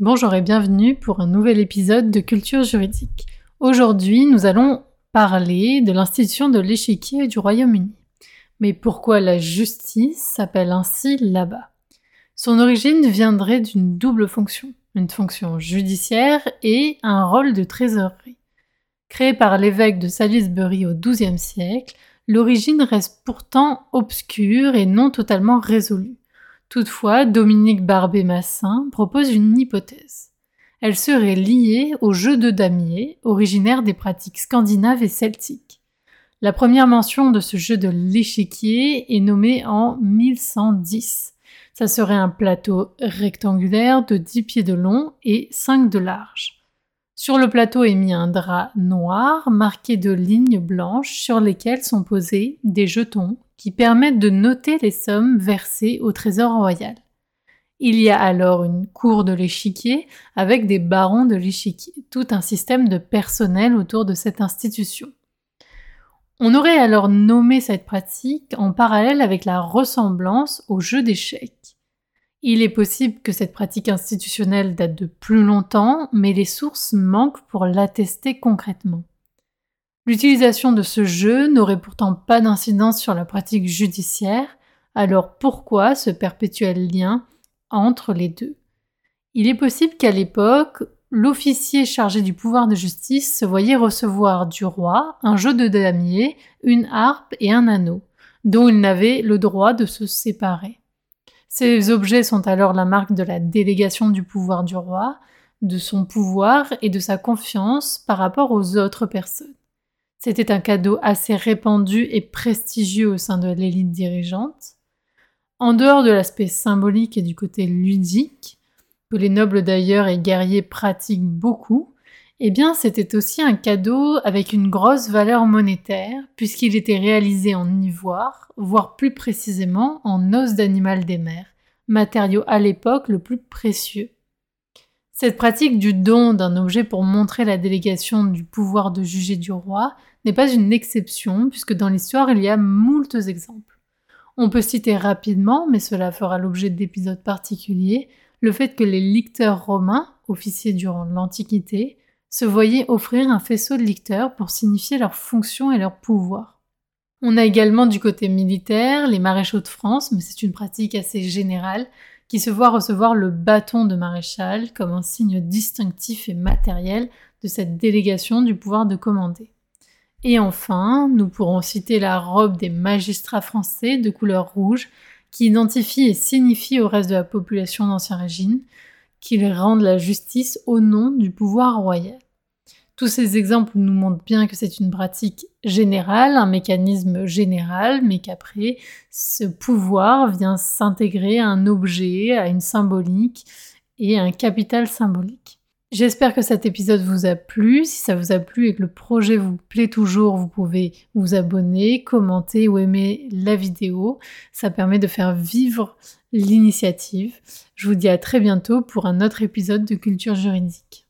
Bonjour et bienvenue pour un nouvel épisode de Culture juridique. Aujourd'hui, nous allons parler de l'institution de l'échiquier du Royaume-Uni. Mais pourquoi la justice s'appelle ainsi là-bas? Son origine viendrait d'une double fonction, une fonction judiciaire et un rôle de trésorerie. Créé par l'évêque de Salisbury au XIIe siècle, l'origine reste pourtant obscure et non totalement résolue. Toutefois, Dominique Barbé-Massin propose une hypothèse. Elle serait liée au jeu de damier, originaire des pratiques scandinaves et celtiques. La première mention de ce jeu de l'échiquier est nommée en 1110. Ça serait un plateau rectangulaire de 10 pieds de long et 5 de large. Sur le plateau est mis un drap noir marqué de lignes blanches sur lesquelles sont posés des jetons qui permettent de noter les sommes versées au Trésor royal. Il y a alors une cour de l'échiquier avec des barons de l'échiquier, tout un système de personnel autour de cette institution. On aurait alors nommé cette pratique en parallèle avec la ressemblance au jeu d'échecs. Il est possible que cette pratique institutionnelle date de plus longtemps, mais les sources manquent pour l'attester concrètement. L'utilisation de ce jeu n'aurait pourtant pas d'incidence sur la pratique judiciaire, alors pourquoi ce perpétuel lien entre les deux? Il est possible qu'à l'époque, l'officier chargé du pouvoir de justice se voyait recevoir du roi un jeu de damier, une harpe et un anneau, dont il n'avait le droit de se séparer. Ces objets sont alors la marque de la délégation du pouvoir du roi, de son pouvoir et de sa confiance par rapport aux autres personnes. C'était un cadeau assez répandu et prestigieux au sein de l'élite dirigeante. En dehors de l'aspect symbolique et du côté ludique, que les nobles d'ailleurs et guerriers pratiquent beaucoup, eh bien c'était aussi un cadeau avec une grosse valeur monétaire, puisqu'il était réalisé en ivoire, voire plus précisément en os d'animal des mers, matériau à l'époque le plus précieux. Cette pratique du don d'un objet pour montrer la délégation du pouvoir de juger du roi n'est pas une exception, puisque dans l'histoire il y a moultes exemples. On peut citer rapidement, mais cela fera l'objet d'épisodes particuliers, le fait que les licteurs romains, officiers durant l'Antiquité, se voyaient offrir un faisceau de licteurs pour signifier leur fonction et leur pouvoir. On a également du côté militaire les maréchaux de France, mais c'est une pratique assez générale, qui se voit recevoir le bâton de maréchal comme un signe distinctif et matériel de cette délégation du pouvoir de commander. Et enfin, nous pourrons citer la robe des magistrats français de couleur rouge qui identifie et signifie au reste de la population d'Ancien Régime qu'ils rendent la justice au nom du pouvoir royal. Tous ces exemples nous montrent bien que c'est une pratique générale, un mécanisme général, mais qu'après, ce pouvoir vient s'intégrer à un objet, à une symbolique et à un capital symbolique. J'espère que cet épisode vous a plu. Si ça vous a plu et que le projet vous plaît toujours, vous pouvez vous abonner, commenter ou aimer la vidéo. Ça permet de faire vivre l'initiative. Je vous dis à très bientôt pour un autre épisode de Culture juridique.